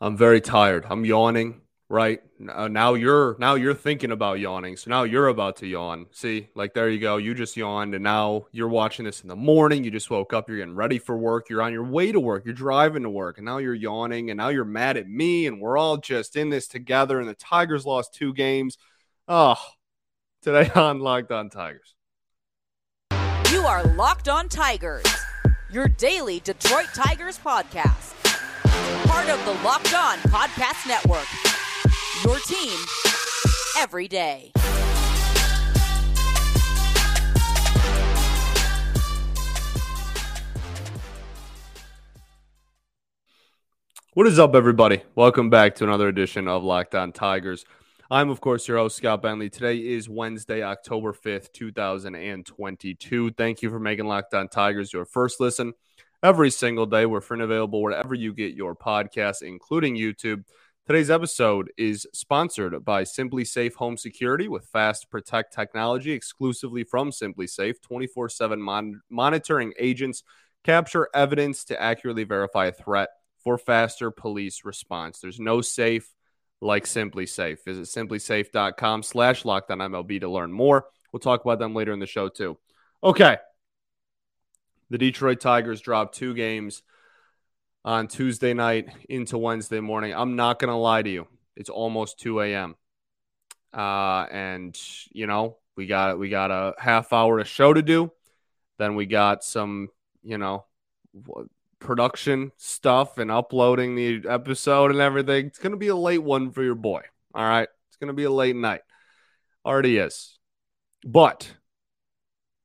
I'm very tired. I'm yawning, right? Uh, now you're now you're thinking about yawning. So now you're about to yawn. See? Like there you go. You just yawned and now you're watching this in the morning. You just woke up, you're getting ready for work. You're on your way to work. You're driving to work and now you're yawning and now you're mad at me and we're all just in this together and the Tigers lost two games. Oh, today on Locked On Tigers. You are Locked On Tigers. Your daily Detroit Tigers podcast part of the Locked On Podcast Network. Your team every day. What is up, everybody? Welcome back to another edition of Locked On Tigers. I'm, of course, your host, Scott Bentley. Today is Wednesday, October 5th, 2022. Thank you for making Locked On Tigers your first listen every single day. We're free and available wherever you get your podcasts, including YouTube. Today's episode is sponsored by SimpliSafe Home Security with Fast Protect technology exclusively from SimpliSafe. 24 7 monitoring agents capture evidence to accurately verify a threat for faster police response. There's no safe like SimpliSafe. Visit simplisafe.com slash lockdown MLB to learn more. We'll talk about them later in the show, too. Okay. The Detroit Tigers dropped two games on Tuesday night into Wednesday morning. I'm not going to lie to you. It's almost 2 a.m. Uh, and you know, we got we got a half hour of show to do. Then we got some, you know, production stuff and uploading the episode and everything. It's going to be a late one for your boy. All right. It's going to be a late night. Already is. But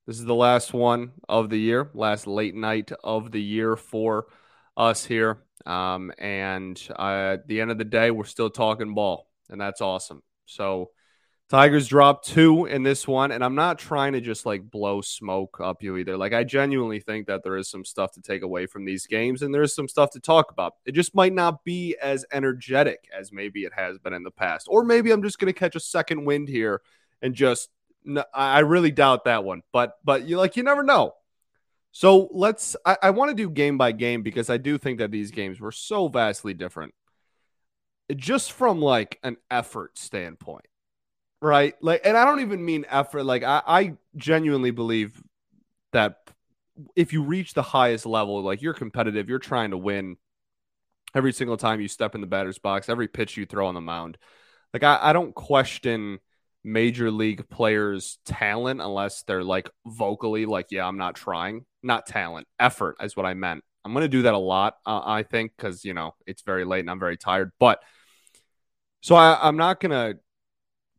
this is the last one of the year, last late night of the year for us here. Um, and uh, at the end of the day, we're still talking ball, and that's awesome. So, Tigers dropped two in this one, and I'm not trying to just like blow smoke up you either. Like, I genuinely think that there is some stuff to take away from these games, and there's some stuff to talk about. It just might not be as energetic as maybe it has been in the past, or maybe I'm just going to catch a second wind here and just no, I really doubt that one. But but you like you never know. So let's. I, I want to do game by game because I do think that these games were so vastly different, just from like an effort standpoint, right? Like, and I don't even mean effort. Like, I, I genuinely believe that if you reach the highest level, like you're competitive, you're trying to win every single time you step in the batter's box, every pitch you throw on the mound. Like, I, I don't question major league players' talent unless they're like vocally like, yeah, I'm not trying. Not talent, effort is what I meant. I'm going to do that a lot, uh, I think, because, you know, it's very late and I'm very tired. But so I, I'm not going to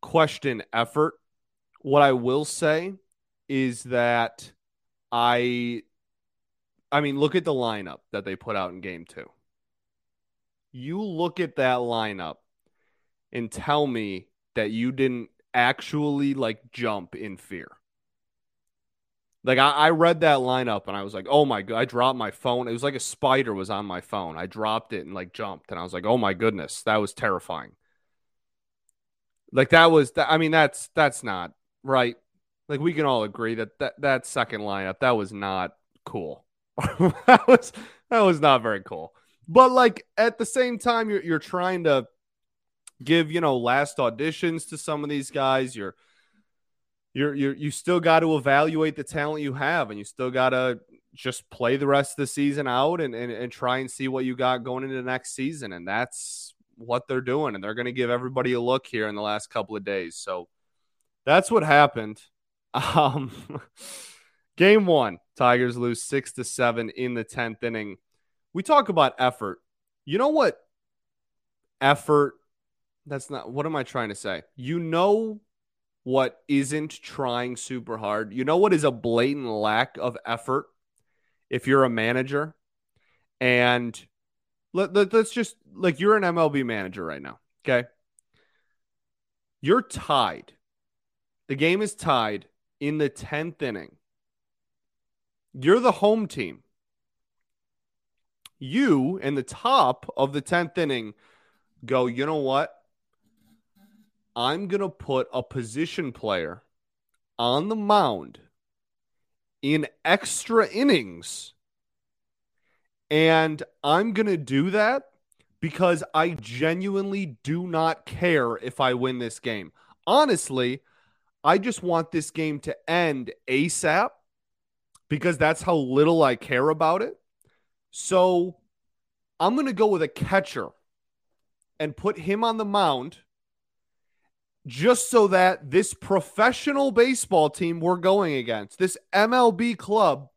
question effort. What I will say is that I, I mean, look at the lineup that they put out in game two. You look at that lineup and tell me that you didn't actually like jump in fear. Like I, I, read that lineup and I was like, oh my god, I dropped my phone. It was like a spider was on my phone. I dropped it and like jumped and I was like, oh my goodness, that was terrifying. Like that was that I mean, that's that's not right. Like we can all agree that that, that second lineup, that was not cool. that was that was not very cool. But like at the same time, you're you're trying to give you know last auditions to some of these guys. You're you're you're you still got to evaluate the talent you have, and you still got to just play the rest of the season out and, and and try and see what you got going into the next season. And that's what they're doing, and they're going to give everybody a look here in the last couple of days. So that's what happened. Um, game one, Tigers lose six to seven in the tenth inning. We talk about effort. You know what effort that's not what am I trying to say? You know what isn't trying super hard. You know what is a blatant lack of effort if you're a manager and let, let, us just like you're an MLB manager right now, okay? You're tied. The game is tied in the 10th inning. You're the home team. You in the top of the 10th inning go, you know what? I'm going to put a position player on the mound in extra innings. And I'm going to do that because I genuinely do not care if I win this game. Honestly, I just want this game to end ASAP because that's how little I care about it. So I'm going to go with a catcher and put him on the mound just so that this professional baseball team we're going against, this MLB club,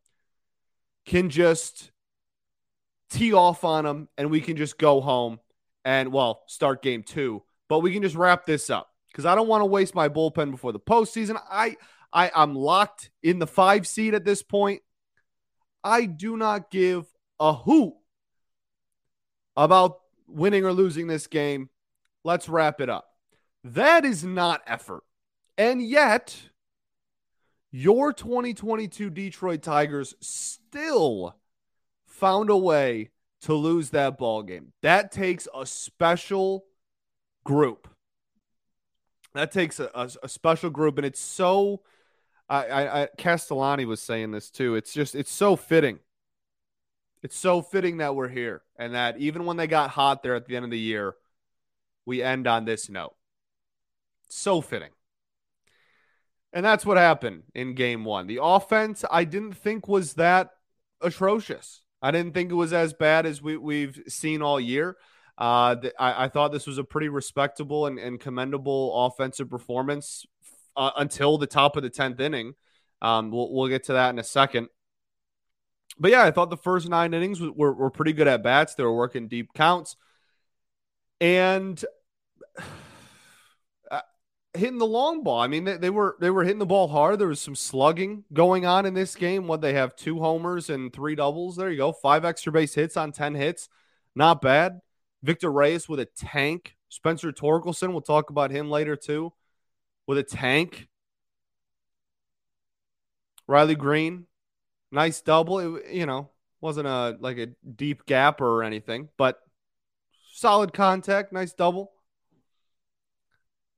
can just tee off on them and we can just go home and, well, start game two. But we can just wrap this up because I don't want to waste my bullpen before the postseason. I, I, I'm locked in the five seed at this point. I do not give a hoot about winning or losing this game. Let's wrap it up. That is not effort. And yet, your 2022 Detroit Tigers still found a way to lose that ball game. That takes a special group. That takes a, a, a special group, and it's so. I, I, I Castellani was saying this too. It's just it's so fitting. It's so fitting that we're here, and that even when they got hot there at the end of the year, we end on this note. So fitting. And that's what happened in game one. The offense, I didn't think was that atrocious. I didn't think it was as bad as we, we've seen all year. Uh, I, I, thought this was a pretty respectable and, and commendable offensive performance uh, until the top of the 10th inning. Um, we'll, we'll get to that in a second. But yeah, I thought the first nine innings were, were pretty good at bats. They were working deep counts. And hitting the long ball. I mean, they, they, were they were hitting the ball hard. There was some slugging going on in this game. What they have two homers and three doubles. There you go. Five extra base hits on 10 hits. Not bad. Victor Reyes with a tank. Spencer Torkelson, we'll talk about him later too, with a tank. Riley Greene, nice double. It, you know, wasn't a like a deep gap or anything, but solid contact, nice double.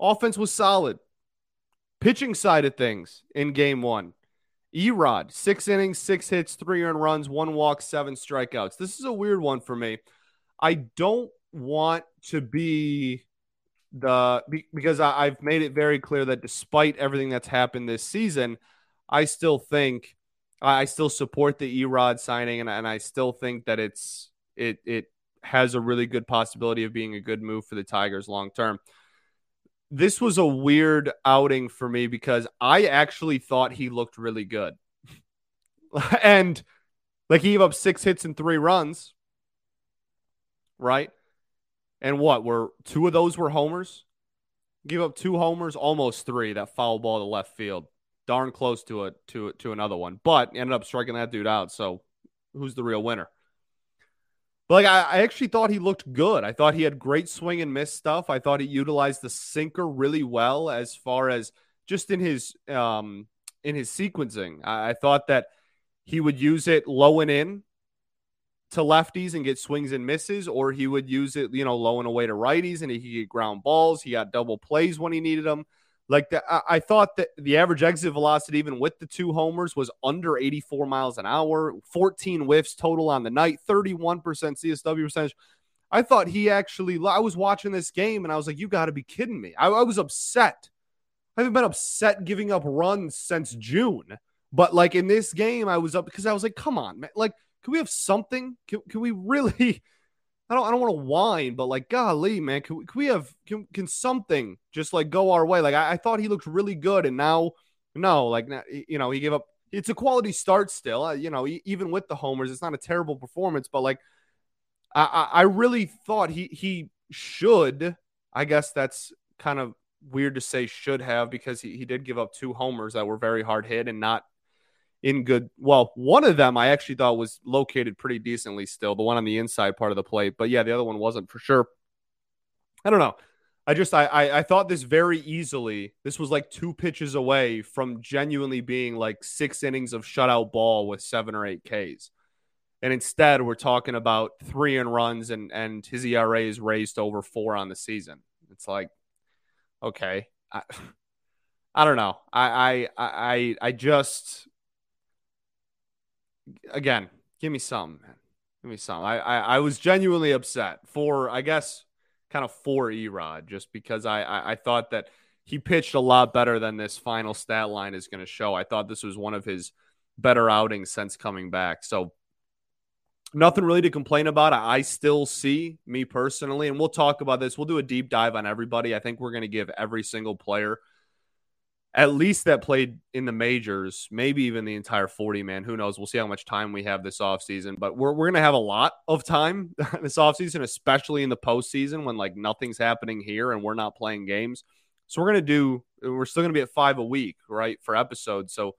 Offense was solid. Pitching side of things in game one. Erod, six innings, six hits, three earned runs, one walk, seven strikeouts. This is a weird one for me. I don't want to be the because I, have made it very clear that despite everything that's happened this season, I still think I still support the Erod signing, and, and I still think that it's it it has a really good possibility of being a good move for the Tigers long term this was a weird outing for me because I actually thought he looked really good. and like he gave up six hits and three runs. Right? And what were two of those were homers? Give up two homers, almost three. That foul ball to left field, darn close to a to to another one, but ended up striking that dude out. So, who's the real winner? Like I, I, actually thought he looked good. I thought he had great swing and miss stuff. I thought he utilized the sinker really well as far as just in his um in his sequencing. I, I thought that he would use it low and in to lefties and get swings and misses, or he would use it, you know, low and away to righties and he could get ground balls. He got double plays when he needed them. Like the, I, I thought that the average exit velocity, even with the two homers, was under 84 miles an hour. 14 whiffs total on the night, 31% CSW percentage. I thought he actually. I was watching this game and I was like, "You got to be kidding me!" I, I was upset. I haven't been upset giving up runs since June, but like in this game, I was up because I was like, "Come on, man! Like, can we have something? Can, can we really?" I don't I don't want to whine, but like golly, man, can, can we have can, can something just like go our way? Like I, I thought he looked really good, and now no, like you know he gave up. It's a quality start still, uh, you know. Even with the homers, it's not a terrible performance, but like I I really thought he he should. I guess that's kind of weird to say should have because he, he did give up two homers that were very hard hit and not in good. Well, one of them I actually thought was located pretty decently still, the one on the inside part of the plate. But yeah, the other one wasn't for sure. I don't know. I just I, I, I thought this very easily. This was like two pitches away from genuinely being like six innings of shutout ball with seven or eight Ks. And instead, we're talking about three in runs and and his ERA is raised over four on the season. It's like, okay, I, I don't know. I I I I just again, give me some, man. give me some. I, I, I was genuinely upset for, I guess, kind of for Erod, just because I, I, I thought that he pitched a lot better than this final stat line is going to show. I thought this was one of his better outings since coming back. So nothing really to complain about. I still see me personally, and we'll talk about this. We'll do a deep dive on everybody. I think we're going to give every single player at least that played in the majors, maybe even the entire 40 man. Who knows? We'll see how much time we have this offseason. But we're, we're going to have a lot of time this offseason, especially in the postseason when like nothing's happening here and we're not playing games. So we're going to do, we're still going to be at five a week, right, for episodes. So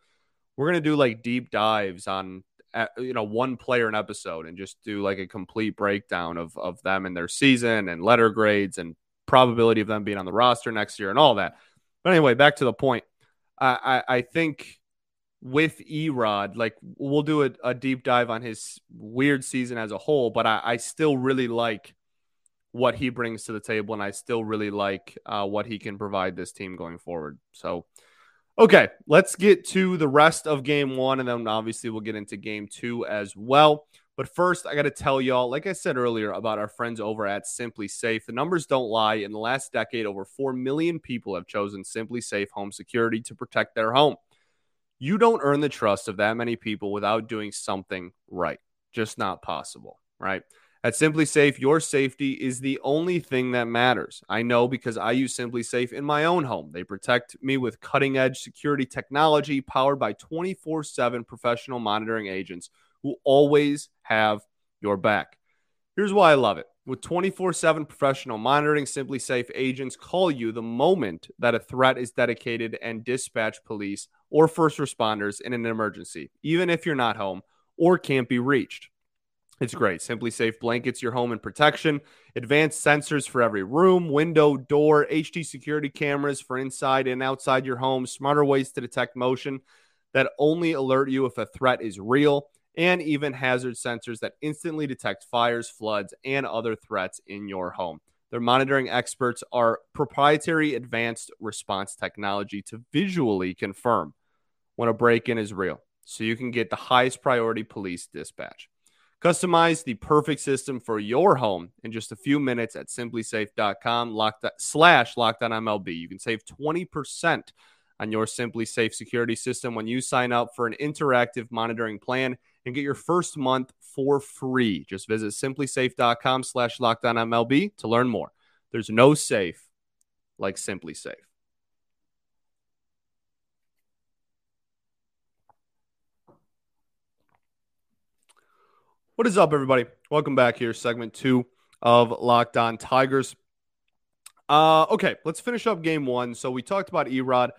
we're going to do like deep dives on, uh, you know, one player an episode and just do like a complete breakdown of, of them and their season and letter grades and probability of them being on the roster next year and all that. But anyway, back to the point. I, I, I think with Erod, like we'll do a, a, deep dive on his weird season as a whole, but I, I, still really like what he brings to the table, and I still really like uh, what he can provide this team going forward. So, okay, let's get to the rest of game one, and then obviously we'll get into game two as well. But first, I got to tell y'all, like I said earlier, about our friends over at SimpliSafe. The numbers don't lie. In the last decade, over 4 million people have chosen SimpliSafe Home Security to protect their home. You don't earn the trust of that many people without doing something right. Just not possible, right? At SimpliSafe, your safety is the only thing that matters. I know because I use SimpliSafe in my own home. They protect me with cutting edge security technology powered by 24 7 professional monitoring agents who always have your back. Here's why I love it. With 24 7 professional monitoring, SimpliSafe agents call you the moment that a threat is dedicated and dispatch police or first responders in an emergency, even if you're not home or can't be reached. It's great. SimpliSafe blankets your home in protection, advanced sensors for every room, window, door, HD security cameras for inside and outside your home, smarter ways to detect motion that only alert you if a threat is real and even hazard sensors that instantly detect fires, floods, and other threats in your home. Their monitoring experts are proprietary advanced response technology to visually confirm when a break in is real, so you can get the highest priority police dispatch. Customize the perfect system for your home in just a few minutes at simplisafe.com locked, slash lockdown MLB. You can save 20% on your SimpliSafe security system when you sign up for an interactive monitoring plan and get your first month for free. Just visit simplisafe.com slash lockdownmlb to learn more. There's no safe like SimpliSafe. What is up, everybody? Welcome back here, segment two of Locked On Tigers. Uh, okay, let's finish up game one. So we talked about Erod.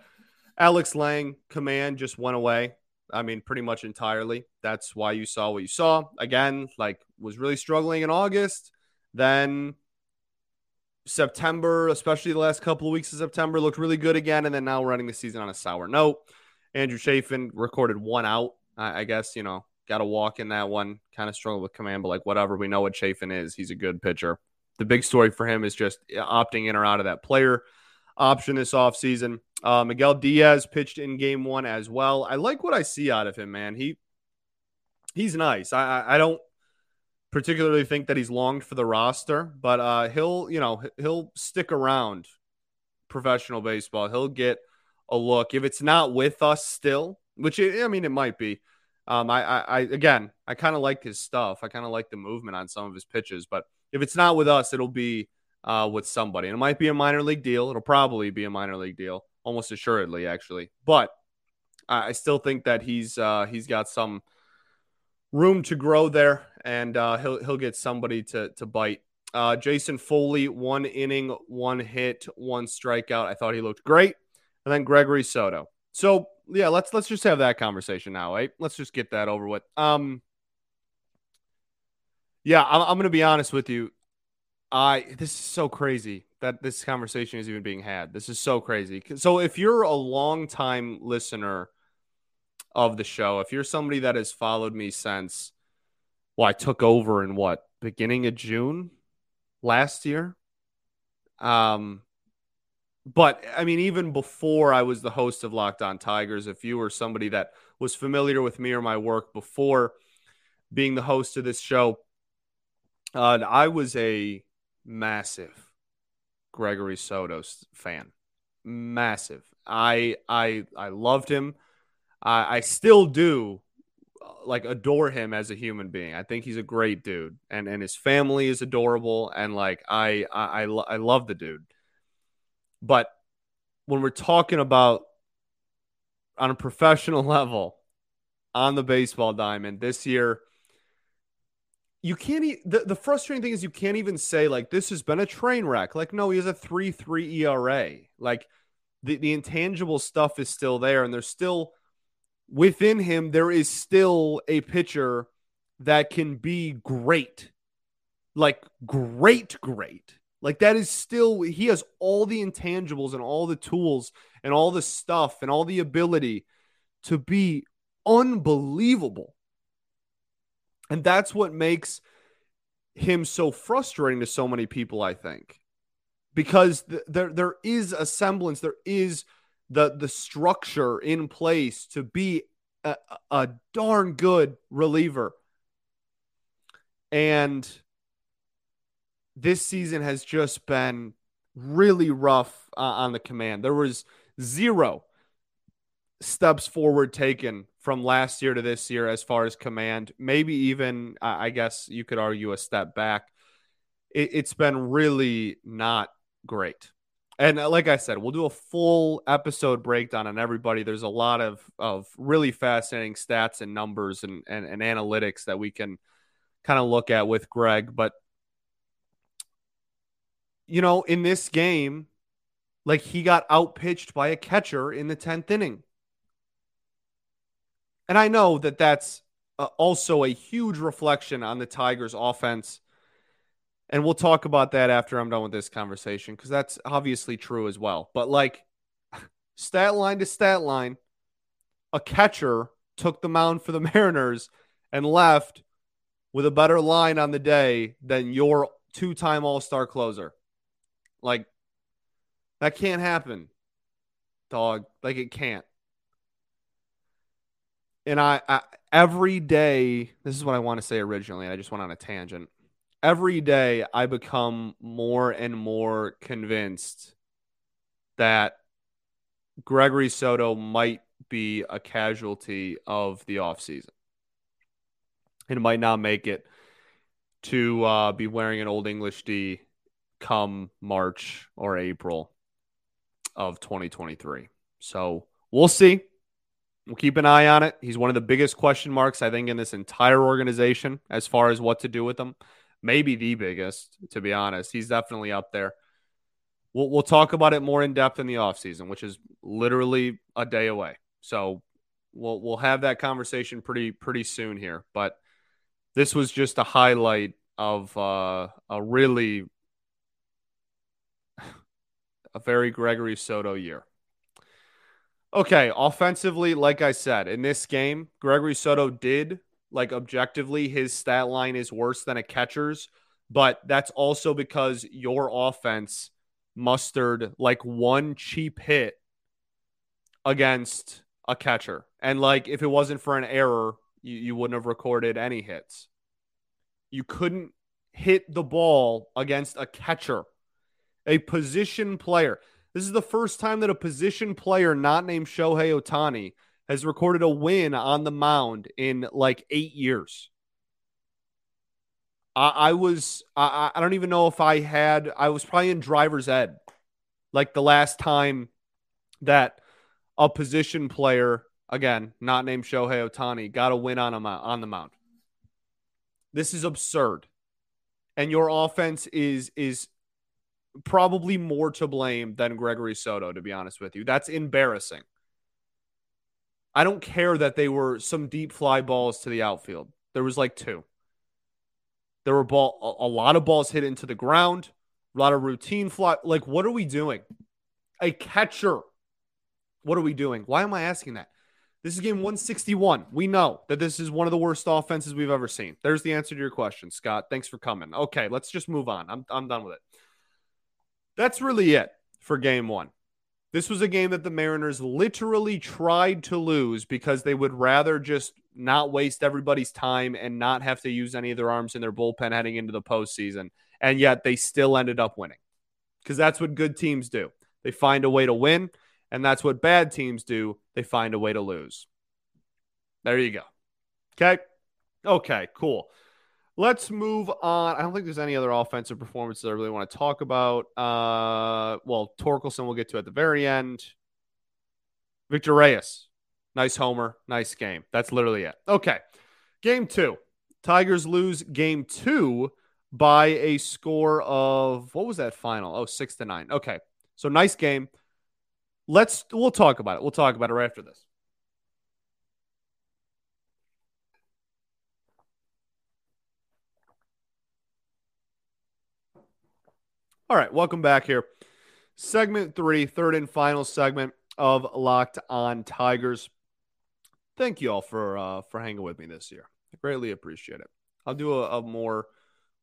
Alex Lange, command just went away. I mean, pretty much entirely. That's why you saw what you saw. Again, like was really struggling in August. Then September, especially the last couple of weeks of September, looked really good again. And then now we're running the season on a sour note. Andrew Chafin recorded one out. I, I guess, you know, got to walk in that one. Kind of struggled with command, but like whatever. We know what Chafin is. He's a good pitcher. The big story for him is just opting in or out of that player option this offseason. Uh, Miguel Diaz pitched in game one as well. I like what I see out of him, man. He he's nice. I, I, don't particularly think that he's longed for the roster, but uh, he'll you know he'll stick around professional baseball. He'll get a look if it's not with us still, which it, I mean it might be. Um, I, I, I again, I kind of like his stuff. I kind of like the movement on some of his pitches, but if it's not with us, it'll be uh, with somebody. And it might be a minor league deal. It'll probably be a minor league deal almost assuredly, actually. But I still think that he's uh, he's got some room to grow there, and uh, he'll he'll get somebody to to bite. Uh, Jason Foley, one inning, one hit, one strikeout. I thought he looked great, and then Gregory Soto. So yeah, let's let's just have that conversation now, right? Let's just get that over with. Um, yeah, I'm, I'm to be honest with you. I this is so crazy that this conversation is even being had. This is so crazy. So if you're a long time listener of the show, if you're somebody that has followed me since well, I took over in what, beginning of June last year? Um but I mean, even before I was the host of Locked On Tigers, if you were somebody that was familiar with me or my work before being the host of this show, Uh, I was a massive Gregory Soto fan. Massive. I I I loved him. I I still do uh, like adore him as a human being. I think he's a great dude, and and his family is adorable, and like I I I, I love the dude. But when we're talking about on a professional level on the baseball diamond this year, you can't. E- the the frustrating thing is you can't even say like this has been a train wreck. Like no, he has a three three ERA. Like the the intangible stuff is still there, and there's still within him there is still a pitcher that can be great, like great, great. Like that is still he has all the intangibles and all the tools and all the stuff and all the ability to be unbelievable. And that's what makes him so frustrating to so many people, I think. Because th- there there is a semblance, there is the the structure in place to be a, a darn good reliever. And this season has just been really rough uh, on the command. There was zero steps forward taken from last year to this year as far as command. Maybe even, I guess you could argue, a step back. It, has been really not great. And uh, like I said, we'll do a full episode breakdown on everybody. There's a lot of, of really fascinating stats and numbers and, and, and analytics that we can kind of look at with Greg. But you know, in this game, like he got outpitched by a catcher in the 10th inning. And I know that that's uh, also a huge reflection on the Tigers offense. And we'll talk about that after I'm done with this conversation because that's obviously true as well. But like stat line to stat line, a catcher took the mound for the Mariners and left with a better line on the day than your two time All Star closer. Like, that can't happen, dog. Like, it can't. And I, I every day, this is what I want to say originally. I just went on a tangent. Every day, I become more and more convinced that Gregory Soto might be a casualty of the offseason. It might not make it to uh, be wearing an old English D come March or April of 2023. So we'll see. We'll keep an eye on it. He's one of the biggest question marks, I think, in this entire organization as far as what to do with him. Maybe the biggest, to be honest. He's definitely up there. We'll, we'll talk about it more in depth in the offseason, which is literally a day away. So we'll we'll have that conversation pretty pretty soon here. But this was just a highlight of uh, a really a very Gregory Soto year. Okay, offensively, like I said, in this game, Gregory Soto did like objectively his stat line is worse than a catcher's, but that's also because your offense mustered like one cheap hit against a catcher. And like if it wasn't for an error, you, you wouldn't have recorded any hits. You couldn't hit the ball against a catcher a position player. This is the first time that a position player not named Shohei Ohtani has recorded a win on the mound in like eight years. I, I was, I, I don't even know if I had, I was probably in driver's ed like the last time that a position player, again, not named Shohei Ohtani, got a win on, a, on the mound. This is absurd. And your offense is is probably more to blame than Gregory Soto, to be honest with you. That's embarrassing. I don't care that they were some deep fly balls to the outfield. There was like two. There were ball a, lot of balls hit into the ground, a lot of routine fly. Like, what are we doing? A catcher. What are we doing? Why am I asking that? This is game 161. We know that this is one of the worst offenses we've ever seen. There's the answer to your question, Scott. Thanks for coming. Okay, let's just move on. I'm, I'm done with it that's really it for game one. This was a game that the Mariners literally tried to lose because they would rather just not waste everybody's time and not have to use any of their arms in their bullpen heading into the postseason. And yet they still ended up winning because that's what good teams do. They find a way to win, and that's what bad teams do. They find a way to lose. There you go. Okay. Okay, cool. Let's move on. I don't think there's any other offensive performances I really want to talk about. Uh, well, Torkelson we'll get to at the very end. Victor Reyes, nice homer, nice game. That's literally it. Okay, game two. Tigers lose game two by a score of what was that final? Oh, six to nine. Okay, so nice game. Let's we'll talk about it. We'll talk about it right after this. All right, welcome back here. Segment three, third and final segment of Locked On Tigers. Thank you all for uh, for hanging with me this year. I greatly appreciate it. I'll do a, a more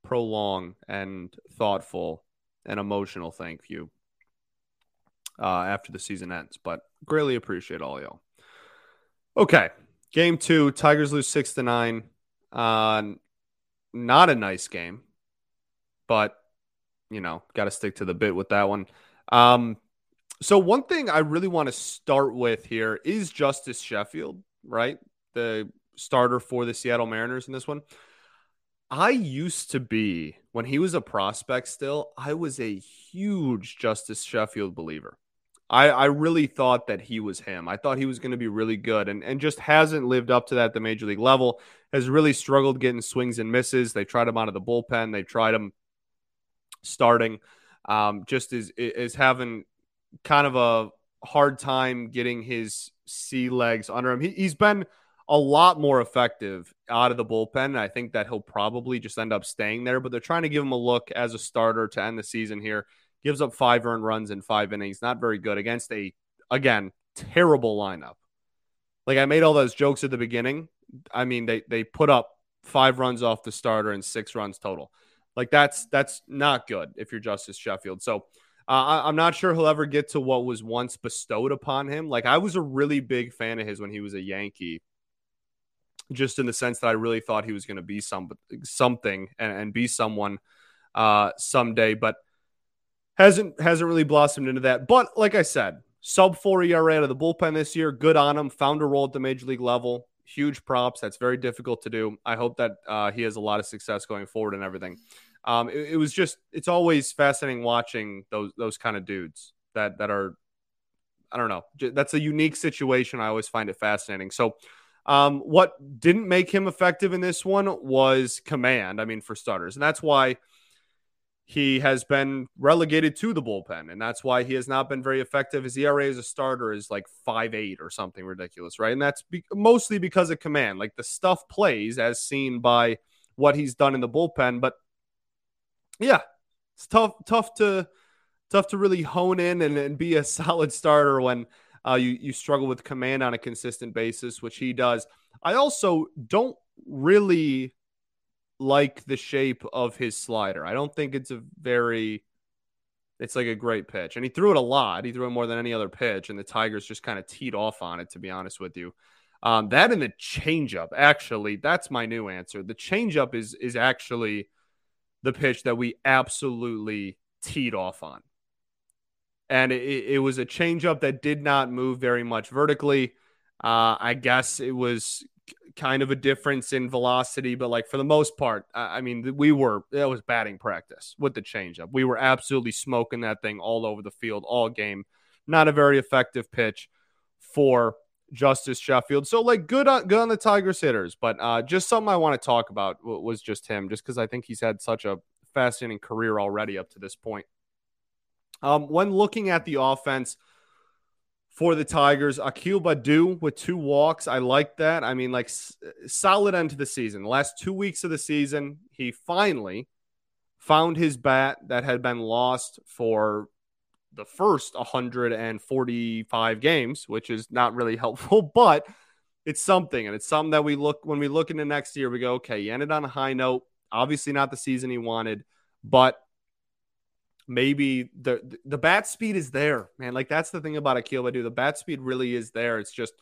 prolonged and thoughtful and emotional thank you uh, after the season ends, but greatly appreciate all y'all. Okay, game two, Tigers lose six to nine. Uh, not a nice game, but you know, got to stick to the bit with that one. Um, so one thing I really want to start with here is Justus Sheffield, right? The starter for the Seattle Mariners in this one. I used to be when he was a prospect still, I was a huge Justus Sheffield believer. I, I really thought that he was him. I thought he was going to be really good and, and just hasn't lived up to that at the major league level. Has really struggled getting swings and misses. They tried him out of the bullpen. They tried him starting. Um, just is is having kind of a hard time getting his sea legs under him. He, he's been a lot more effective out of the bullpen. I think that he'll probably just end up staying there, but they're trying to give him a look as a starter to end the season here. Gives up five earned runs in five innings. Not very good against a, again, terrible lineup. Like I made all those jokes at the beginning. I mean, they, they put up five runs off the starter and six runs total. Like that's that's not good if you're Justus Sheffield. So uh, I, am not sure he'll ever get to what was once bestowed upon him. Like I was a really big fan of his when he was a Yankee, just in the sense that I really thought he was going to be some something and, and be someone uh, someday, but hasn't hasn't really blossomed into that. But like I said, sub four ERA out of the bullpen this year, good on him. Found a role at the major league level huge props. That's very difficult to do. I hope that uh, he has a lot of success going forward and everything. Um, it, it, was just it's always fascinating watching those those kind of dudes that that are I don't know. That's a unique situation. I always find it fascinating. So. Um, what didn't make him effective in this one was command. I mean, for starters, and that's why he has been relegated to the bullpen, and that's why he has not been very effective. His ERA as a starter is like five eight or something ridiculous, right? And that's be- mostly because of command. Like the stuff plays as seen by what he's done in the bullpen, but yeah, it's tough, tough to tough to really hone in and, and be a solid starter when uh, you you struggle with command on a consistent basis, which he does. I also don't really like the shape of his slider. I don't think it's a very it's like a great pitch. And he threw it a lot. He threw it more than any other pitch. And the Tigers just kind of teed off on it, to be honest with you. Um, that and the changeup, actually, that's my new answer. The changeup is is actually the pitch that we absolutely teed off on. And it, it was a changeup that did not move very much vertically. Uh, I guess it was kind of a difference in velocity, but like for the most part, I mean, we were that was batting practice with the changeup. We were absolutely smoking that thing all over the field all game. Not a very effective pitch for Justus Sheffield. So like good on good on the Tigers hitters, but uh, just something I want to talk about was just him, just because I think he's had such a fascinating career already up to this point. Um, when looking at the offense for the Tigers. Akil Baddoo with two walks. I like that. I mean, like s- solid end to the season. Last two weeks of the season, he finally found his bat that had been lost for the first 145 games, which is not really helpful, but it's something. And it's something that we look when we look into next year, we go, okay, he ended on a high note. Obviously, not the season he wanted, but maybe the the bat speed is there, man. Like that's the thing about Akil Baddoo. The bat speed really is there. It's just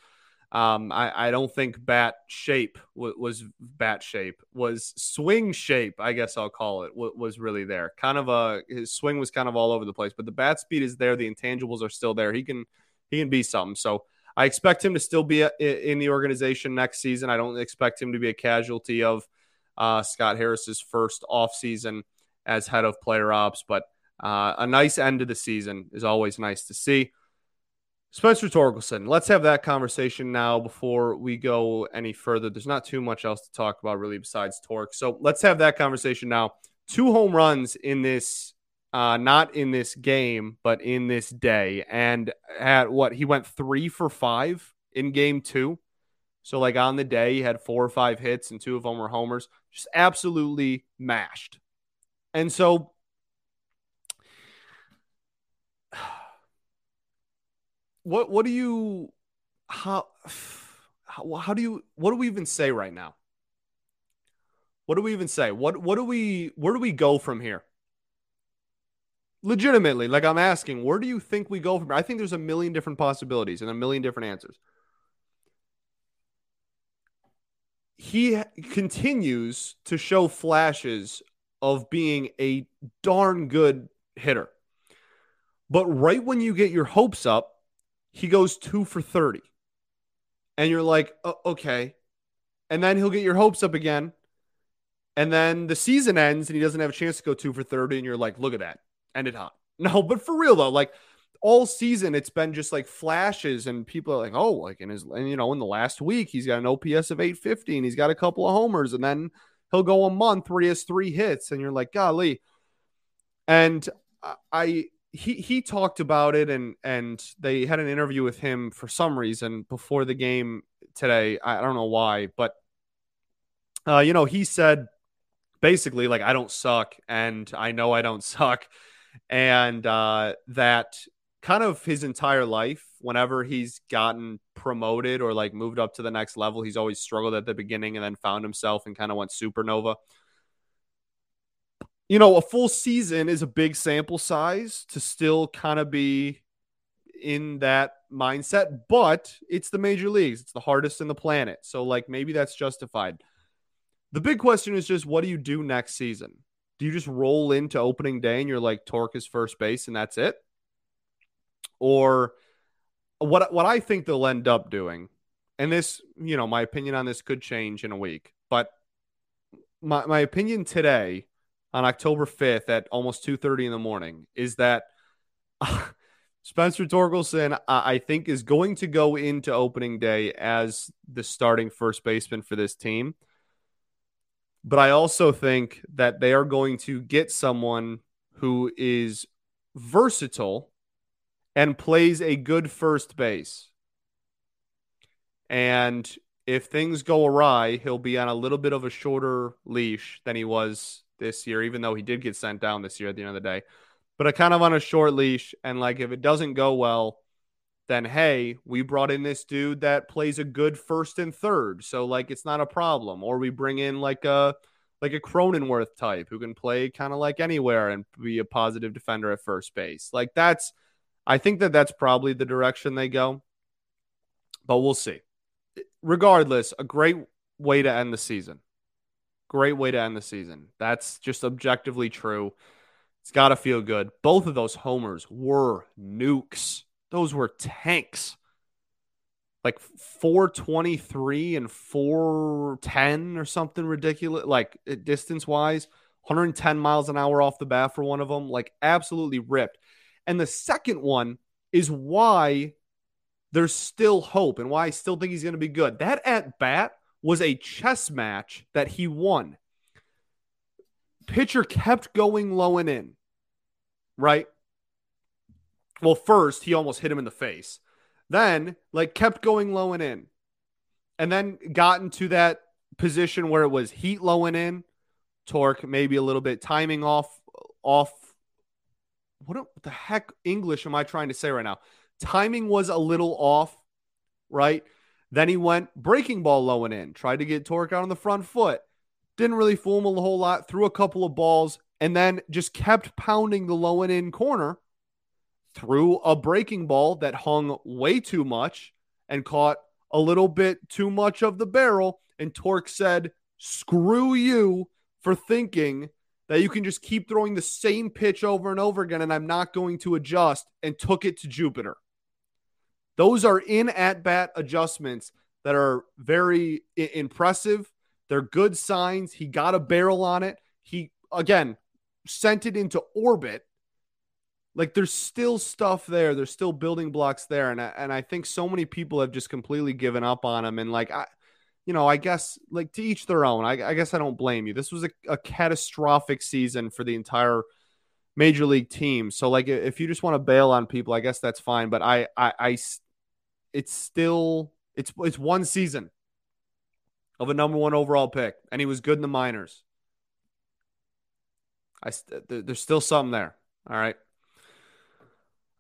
um, I, I don't think bat shape w- was bat shape was swing shape. I guess I'll call it w- was really there. Kind of a his swing was kind of all over the place, but the bat speed is there. The intangibles are still there. He can he can be something. So I expect him to still be a, in the organization next season. I don't expect him to be a casualty of uh, Scott Harris's first offseason as head of player ops, but uh, a nice end to the season is always nice to see. Spencer Torkelson, let's have that conversation now before we go any further. There's not too much else to talk about really besides Torque. So let's have that conversation now. Two home runs in this, uh, not in this game, but in this day. And at what he went three for five in game two. So, like on the day, he had four or five hits, and two of them were homers. Just absolutely mashed. And so what what do you how how, how do you what do we even say right now? What do we even say? What what do we where do we go from here? Legitimately, like I'm asking, where do you think we go from here? I think there's a million different possibilities and a million different answers. He continues to show flashes of being a darn good hitter. But right when you get your hopes up, he goes two for 30. And you're like, oh, okay. And then he'll get your hopes up again. And then the season ends and he doesn't have a chance to go two for 30. And you're like, look at that. Ended hot. No, but for real though, like all season, it's been just like flashes. And people are like, oh, like in his, and you know, in the last week, he's got an OPS of 850 and he's got a couple of homers. And then he'll go a month where he has three hits. And you're like, golly. And I, he he talked about it and and they had an interview with him for some reason before the game today. I don't know why, but uh, you know, he said basically like I don't suck and I know I don't suck and uh, that kind of his entire life whenever he's gotten promoted or like moved up to the next level he's always struggled at the beginning and then found himself and kind of went supernova you know, a full season is a big sample size to still kind of be in that mindset, but it's the major leagues. It's the hardest in the planet. So, like, maybe that's justified. The big question is just what do you do next season? Do you just roll into opening day and you're like Torque is first base and that's it? Or what what I think they'll end up doing, and this, you know, my opinion on this could change in a week, but my, my opinion today on October 5th at almost 2:30 in the morning is that Spencer Torkelson I think is going to go into opening day as the starting first baseman for this team. But I also think that they are going to get someone who is versatile and plays a good first base. And if things go awry, he'll be on a little bit of a shorter leash than he was this year, even though he did get sent down this year at the end of the day. But I kind of on a short leash. And like if it doesn't go well, then hey, we brought in this dude that plays a good first and third. So like it's not a problem. Or we bring in like a like a Cronenworth type who can play kind of like anywhere and be a positive defender at first base. Like that's I think that that's probably the direction they go. But we'll see. Regardless, a great way to end the season. Great way to end the season. That's just objectively true. It's got to feel good. Both of those homers were nukes. Those were tanks. Like 423 and 410 or something ridiculous, like uh, distance wise. 110 miles an hour off the bat for one of them. Like absolutely ripped. And the second one is why there's still hope and why I still think he's going to be good. That at bat was a chess match that he won. Pitcher kept going low and in, right? Well, first, he almost hit him in the face. Then, like, kept going low and in. And then got into that position where it was heat low and in, torque maybe a little bit, timing off, off. What the heck English am I trying to say right now? Timing was a little off, right? Then he went breaking ball low and in, tried to get Torque out on the front foot. Didn't really fool him a whole lot. Threw a couple of balls and then just kept pounding the low and in corner threw a breaking ball that hung way too much and caught a little bit too much of the barrel. And Torque said, Screw you for thinking that you can just keep throwing the same pitch over and over again and I'm not going to adjust and took it to Jupiter. Those are in at bat adjustments that are very I- impressive. They're good signs. He got a barrel on it. He, again, sent it into orbit. Like there's still stuff there. There's still building blocks there. And I, and I think so many people have just completely given up on him. And like I you know I guess like to each their own. I, I guess I don't blame you. This was a, a catastrophic season for the entire major league team. So like if you just want to bail on people I guess that's fine. But I I, I it's still it's it's one season of a number one overall pick and he was good in the minors I there's still something there all right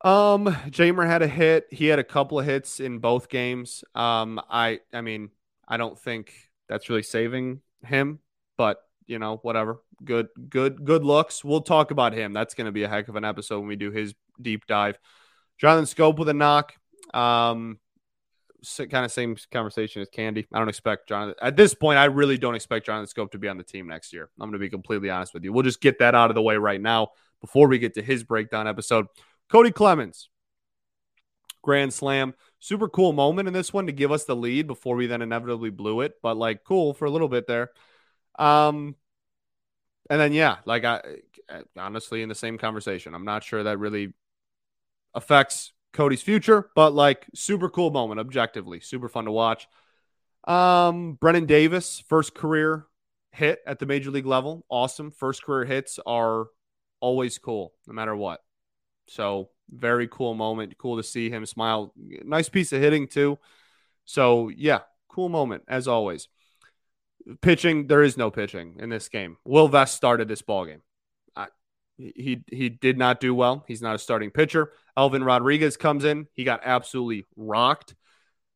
um, Jeimer had a hit. He had a couple of hits in both games. Um, I I mean, I don't think that's really saving him, but you know, whatever. Good, good, good looks. We'll talk about him. That's going to be a heck of an episode when we do his deep dive. Jonathan Schoop with a knock. Um, kind of same conversation as Candy. I don't expect Jonathan at this point. I really don't expect Jonathan Schoop to be on the team next year. I'm going to be completely honest with you. We'll just get that out of the way right now before we get to his breakdown episode. Cody Clemens, grand slam. Super cool moment in this one to give us the lead before we then inevitably blew it, but like cool for a little bit there. Um, and then yeah, like I honestly in the same conversation, I'm not sure that really affects Cody's future, but like super cool moment objectively, super fun to watch. Um, Brennen Davis, first career hit at the major league level, awesome. First career hits are always cool, no matter what. So very cool moment. Cool to see him smile. Nice piece of hitting too. So yeah, cool moment as always. Pitching, there is no pitching in this game. Will Vest started this ball game. He he did not do well. He's not a starting pitcher. Elvin Rodriguez comes in. He got absolutely rocked.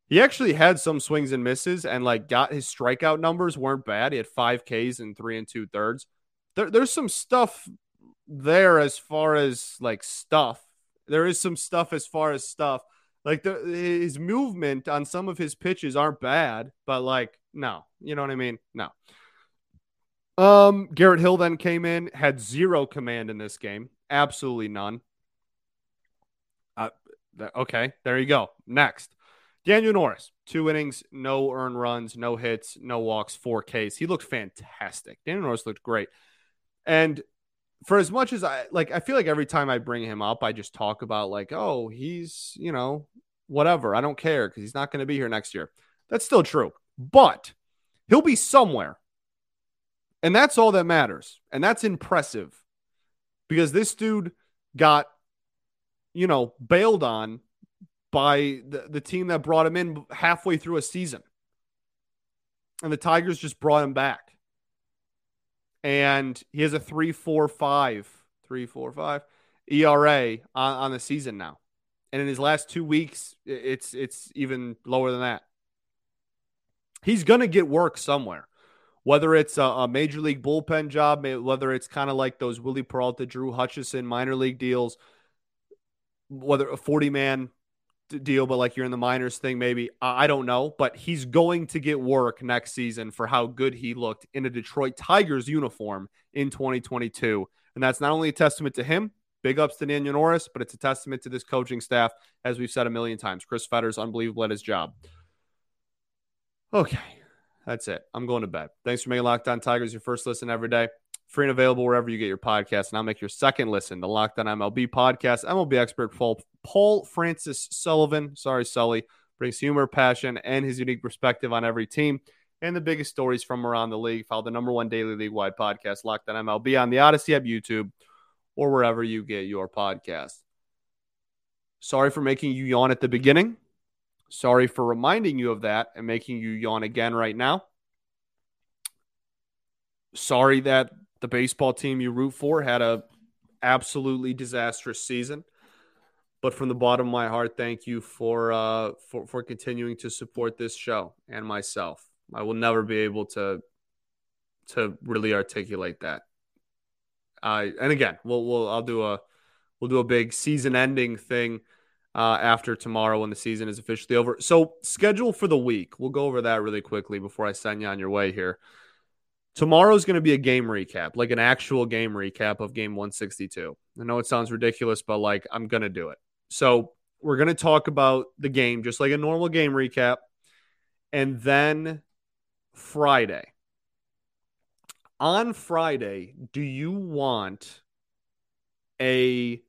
He actually had some swings and misses, and like got his strikeout numbers weren't bad. He had five Ks and three and two thirds. There, there's some stuff there as far as like stuff. There is some stuff as far as stuff. Like the his movement on some of his pitches aren't bad, but like no, you know what I mean? No. Um, Garrett Hill then came in, had zero command in this game, absolutely none. Uh, th- okay, there you go. Next, Daniel Norris, two innings, no earned runs, no hits, no walks, four Ks. He looked fantastic. Daniel Norris looked great, and for as much as I like, I feel like every time I bring him up, I just talk about like, oh, he's, you know, whatever. I don't care because he's not going to be here next year. That's still true, but he'll be somewhere. And that's all that matters. And that's impressive because this dude got, you know, bailed on by the, the team that brought him in halfway through a season. And the Tigers just brought him back and he has a three four five three four five ERA on, on the season now, and in his last two weeks, it's it's even lower than that. He's gonna get work somewhere, whether it's a, a major league bullpen job, whether it's kind of like those Wily Peralta, Drew Hutchison minor league deals, whether a forty man deal, but like you're in the minors thing, maybe. I don't know, but he's going to get work next season for how good he looked in a Detroit Tigers uniform in 2022. And that's not only a testament to him, big ups to Daniel Norris, but it's a testament to this coaching staff, as we've said a million times. Chris Fetter's unbelievable at his job. Okay, that's it. I'm going to bed. Thanks for making Locked On Tigers your first listen every day. Free and available wherever you get your podcast. And I'll make your second listen, the Locked On MLB podcast. MLB expert Paul, Paul Francis Sullivan, sorry, Sully, brings humor, passion, and his unique perspective on every team and the biggest stories from around the league. Follow the number one daily league wide podcast, Locked On MLB, on the Odyssey app, YouTube, or wherever you get your podcast. Sorry for making you yawn at the beginning. Sorry for reminding you of that and making you yawn again right now. Sorry that the baseball team you root for had a absolutely disastrous season. But from the bottom of my heart, thank you for uh, for for continuing to support this show and myself. I will never be able to to really articulate that. Uh, and again, we'll we'll I'll do a we'll do a big season ending thing uh, after tomorrow when the season is officially over. So schedule for the week. We'll go over that really quickly before I send you on your way here. Tomorrow's going to be a game recap, like an actual game recap of game 162. I know it sounds ridiculous, but like I'm going to do it. So we're going to talk about the game just like a normal game recap. And then Friday. On Friday, do you want a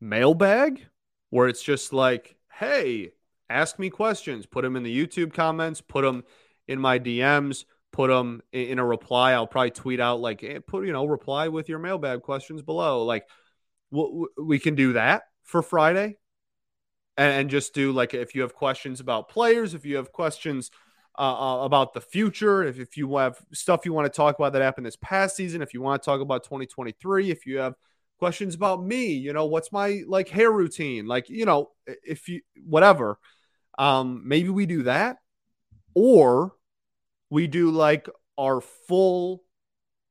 mailbag where it's just like, hey, ask me questions, put them in the YouTube comments, put them in my DMs, put them in a reply. I'll probably tweet out like, hey, put you know, reply with your mailbag questions below. Like, we can do that for Friday, and just do like if you have questions about players, if you have questions uh, uh, about the future, if, if you have stuff you want to talk about that happened this past season, if you want to talk about 2023, if you have questions about me you know what's my like hair routine? Like you know if you whatever. Um maybe we do that or we do like our full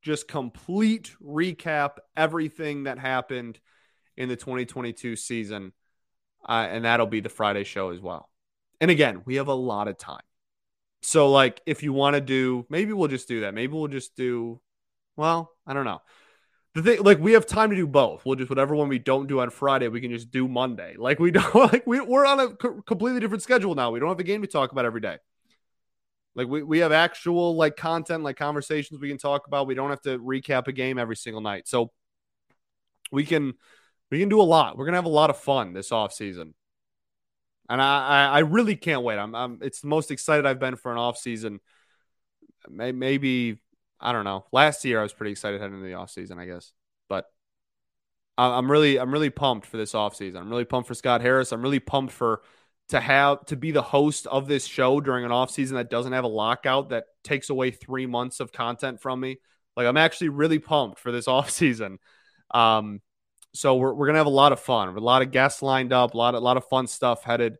just complete recap everything that happened in the 2022 season. Uh, and that'll be the friday show as well. And again we have a lot of time. So like if you want to do maybe we'll just do that. Maybe we'll just do well i don't know the thing like we have time to do both. We'll just whatever one we don't do on friday we can just do monday. Like we don't like we, we're on a co- completely different schedule now. We don't have a game to talk about every day. Like we, we have actual like content like conversations we can talk about. We don't have to recap a game every single night. So we can we can do a lot. We're gonna have a lot of fun this off season. And i i, really can't wait. I'm, I'm it's the most excited i've been for an off season. Maybe I don't know. Last year I was pretty excited heading into the offseason, I guess. But I'm really I'm really pumped for this offseason. I'm really pumped for Scott Harris. I'm really pumped for to have to be the host of this show during an offseason that doesn't have a lockout that takes away three months of content from me. Like I'm actually really pumped for this offseason. Um so we're, we're gonna have a lot of fun. A lot of guests lined up, a lot a lot of fun stuff headed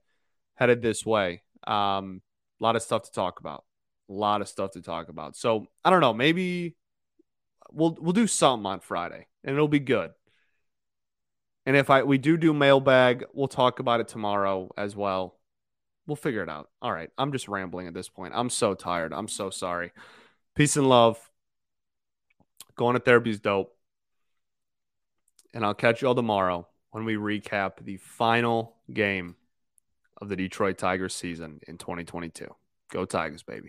headed this way. Um, a lot of stuff to talk about a lot of stuff to talk about. So I don't know. Maybe we'll we'll do something on Friday, and it'll be good. And if I we do do mailbag, we'll talk about it tomorrow as well. We'll figure it out. All right. I'm just rambling at this point. I'm so tired. I'm so sorry. Peace and love. Going to therapy is dope. And I'll catch you all tomorrow when we recap the final game of the Detroit Tigers season in 2022. Go Tigers, baby.